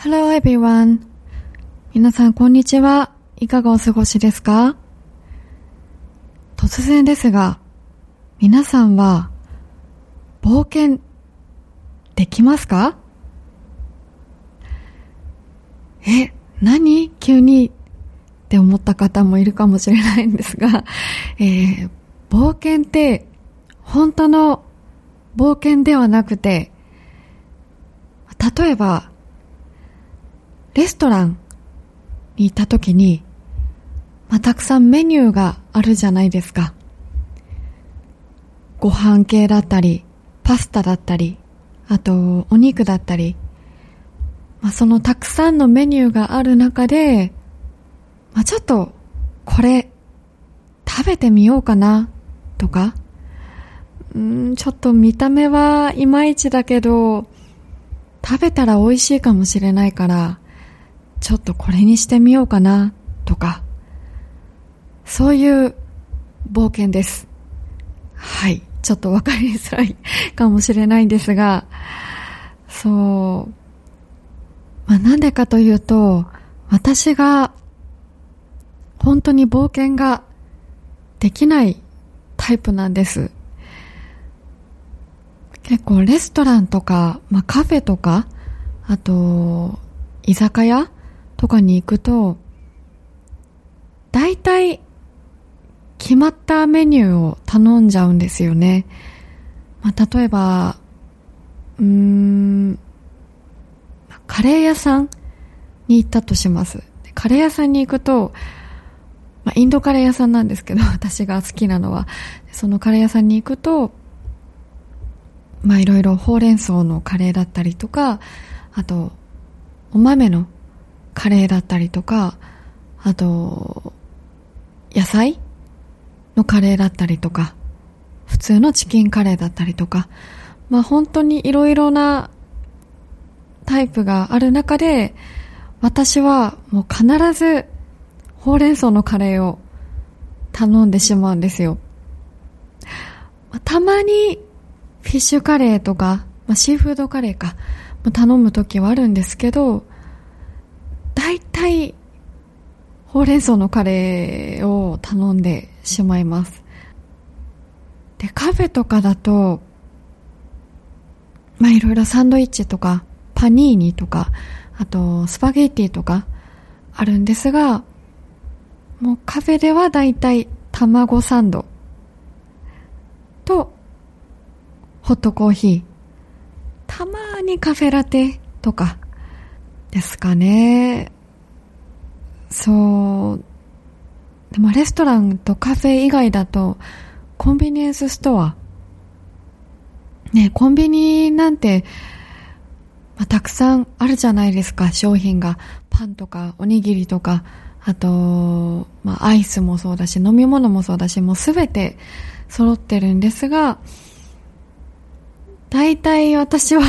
Hello everyone. 皆さんこんにちは。いかがお過ごしですか？突然ですが、皆さんは冒険できますか？え、何？急に？って思った方もいるかもしれないんですが、えー、冒険って本当の冒険ではなくて、例えばレストランに行った時に、まあ、たくさんメニューがあるじゃないですか。ご飯系だったり、パスタだったり、あとお肉だったり、まあ、そのたくさんのメニューがある中で、まあ、ちょっとこれ食べてみようかなとか、うん、ちょっと見た目はいまいちだけど、食べたら美味しいかもしれないから、ちょっとこれにしてみようかなとか、そういう冒険です。はい。ちょっとわかりづらいかもしれないんですが、そう。まあ、なんでかというと、私が本当に冒険ができないタイプなんです。結構レストランとか、まあ、カフェとか、あと、居酒屋とかに行くと、大体決まったメニューを頼んじゃうんですよね。まあ、例えば、うーん、カレー屋さんに行ったとします。カレー屋さんに行くと、まあ、インドカレー屋さんなんですけど、私が好きなのは、そのカレー屋さんに行くと、まあいろいろほうれん草のカレーだったりとか、あと、お豆のカレーだったりとか、あと、野菜のカレーだったりとか、普通のチキンカレーだったりとか、まあ本当にいろいろなタイプがある中で、私はもう必ずほうれん草のカレーを頼んでしまうんですよ。たまにフィッシュカレーとか、まあ、シーフードカレーか、頼む時はあるんですけど、大体、ほうれん草のカレーを頼んでしまいます。で、カフェとかだと、まあいろいろサンドイッチとか、パニーニとか、あとスパゲッティとかあるんですが、もうカフェでは大体卵サンドとホットコーヒー、たまにカフェラテとかですかね。そう。でもレストランとカフェ以外だと、コンビニエンスストア。ね、コンビニなんて、まあ、たくさんあるじゃないですか、商品が。パンとか、おにぎりとか、あと、まあ、アイスもそうだし、飲み物もそうだし、もうすべて揃ってるんですが、大体私は、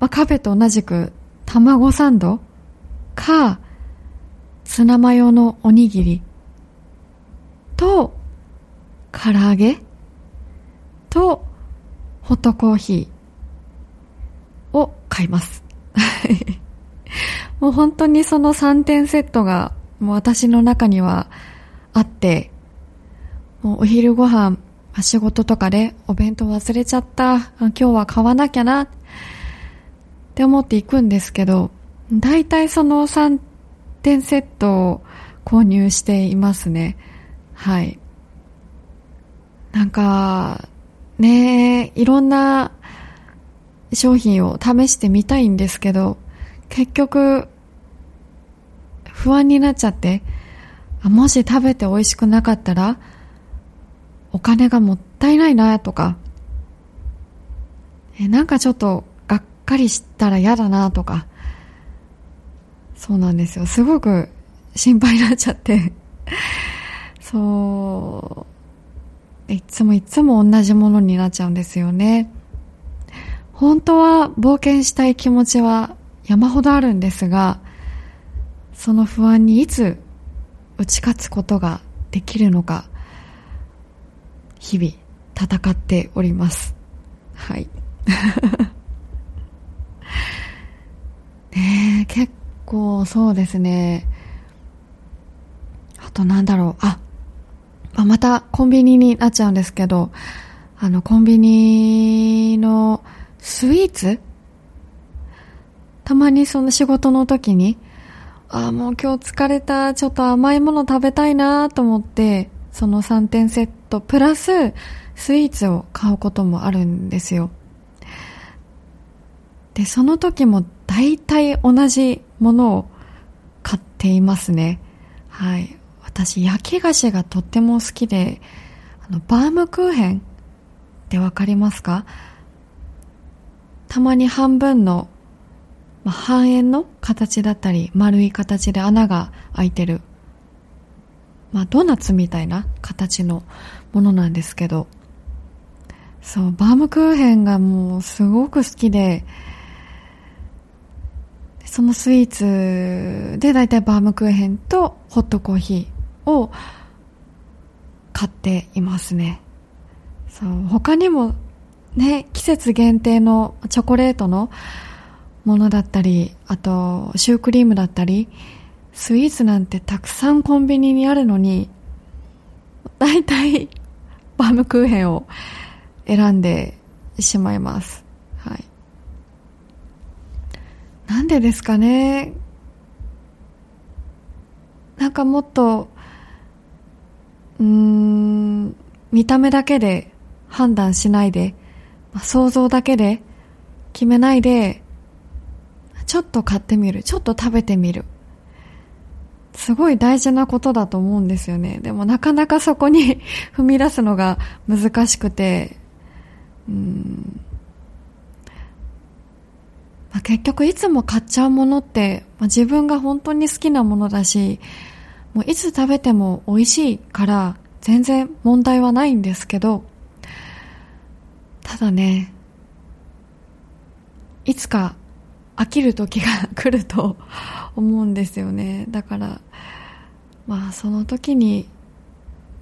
まあ、カフェと同じく卵サンドか、ツナマヨのおにぎり。と、唐揚げ。と、ホットコーヒー。を買います。もう本当にその3点セットがもう私の中にはあって、もうお昼ご飯、仕事とかでお弁当忘れちゃった、今日は買わなきゃな。って思っていくんですけど、大体その3点セットを購入していますね。はい。なんか、ねいろんな商品を試してみたいんですけど、結局、不安になっちゃって、もし食べて美味しくなかったら、お金がもったいないなとか、えなんかちょっとがっかりしたら嫌だなとか、そうなんですよ。すごく心配になっちゃってそう、いつもいつも同じものになっちゃうんですよね。本当は冒険したい気持ちは山ほどあるんですが、その不安にいつ打ち勝つことができるのか、日々戦っております。はい。ねえ結構そうですね。あとなんだろう。あ、あまたコンビニになっちゃうんですけど、あの、コンビニのスイーツ？たまにその仕事の時に、ああ、もう今日疲れた、ちょっと甘いもの食べたいなと思って、その3点セットプラススイーツを買うこともあるんですよ。で、その時も大体同じものを買っていますね。はい。私、焼き菓子がとっても好きで、あの、バームクーヘンってわかりますか？たまに半分の、まあ、半円の形だったり、丸い形で穴が開いてる、まあ、ドーナツみたいな形のものなんですけど、そう、バームクーヘンがもうすごく好きで、そのスイーツでだいたいバームクーヘンとホットコーヒーを買っていますね。そう、他にもね、季節限定のチョコレートのものだったり、あとシュークリームだったり、スイーツなんてたくさんコンビニにあるのに、だいたいバームクーヘンを選んでしまいます。はい。なんでですかねなんかもっと、うーん、見た目だけで判断しないで、ま、想像だけで決めないで、ちょっと買ってみる、ちょっと食べてみる。すごい大事なことだと思うんですよね。でもなかなかそこに 踏み出すのが難しくて、うん、結局いつも買っちゃうものって、まあ、自分が本当に好きなものだし、もういつ食べても美味しいから全然問題はないんですけど、ただね、いつか飽きる時が 来ると 思うんですよね。だから、まあその時に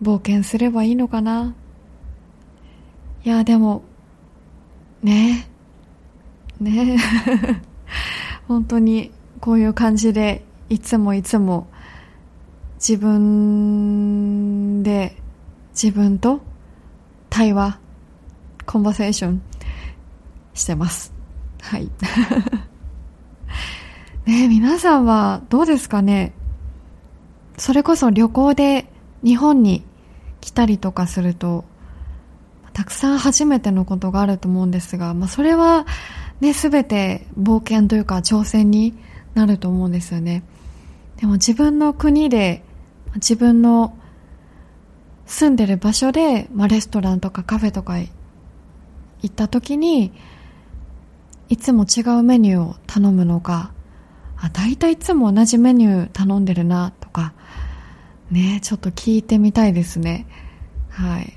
冒険すればいいのかな。いや、でも、ねね。本当にこういう感じでいつもいつも自分で自分と対話コンバセーションしてます。はい。ね皆さんはどうですかね？それこそ旅行で日本に来たりとかするとたくさん初めてのことがあると思うんですが、まあ、それはね、すべて冒険というか挑戦になると思うんですよね。でも自分の国で、自分の住んでる場所で、まあ、レストランとかカフェとか行った時に、いつも違うメニューを頼むのか、あ、大体いつも同じメニュー頼んでるな、とか、ね、ちょっと聞いてみたいですね。はい。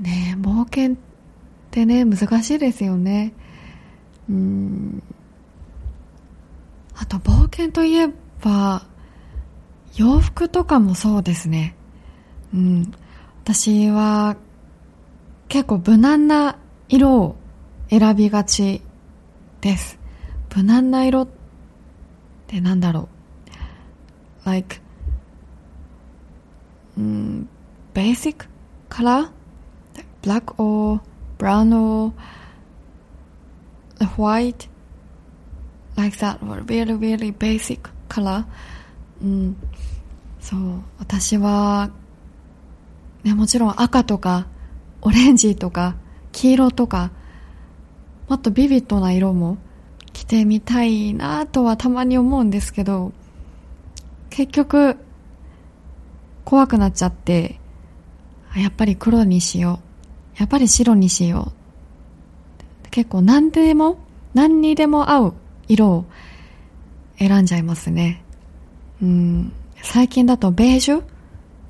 ね冒険ってね、難しいですよね。うん。あと、冒険といえば、洋服とかもそうですね。うん。私は、結構無難な色を選びがちです。無難な色ってなんだろう。like, うん、basic color? black or brown or white like that or really really basic color. うんそう私はねもちろん赤とかオレンジとか黄色とかもっとビビッドな色も着てみたいなとはたまに思うんですけど結局怖くなっちゃってやっぱり黒にしよう。やっぱり白にしよう。結構何でも、何にでも合う色を選んじゃいますね。うん、最近だとベージュ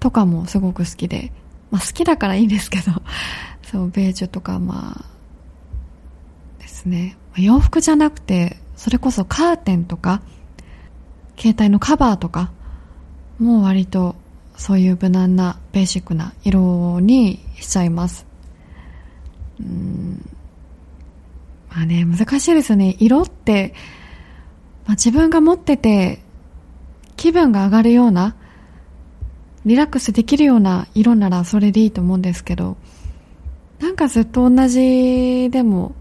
とかもすごく好きで、まあ好きだからいいんですけど、そう、ベージュとかまあ、ですね。洋服じゃなくて、それこそカーテンとか、携帯のカバーとか、もう割とそういう無難なベーシックな色にしちゃいます。うんまあね、難しいですね。色って、まあ、自分が持ってて気分が上がるようなリラックスできるような色ならそれでいいと思うんですけどなんかずっと同じでも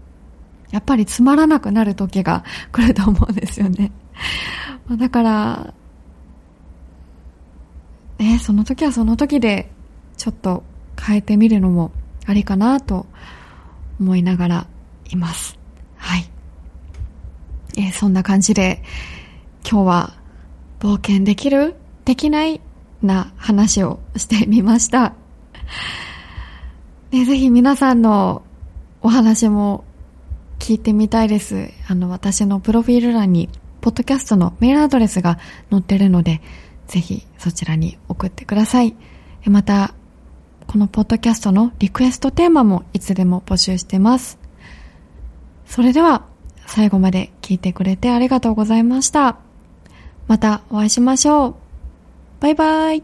やっぱりつまらなくなる時が 来ると思うんですよねだからねその時はその時でちょっと変えてみるのもありかなと思いながらいますはいえー、そんな感じで今日は冒険できる？できない？な話をしてみました。ね、ぜひ皆さんのお話も聞いてみたいです。あの、私のプロフィール欄に、ポッドキャストのメールアドレスが載ってるので、ぜひそちらに送ってください。また、このポッドキャストのリクエストテーマもいつでも募集してます。それでは、最後まで聞いてくれてありがとうございました。またお会いしましょう。バイバイ。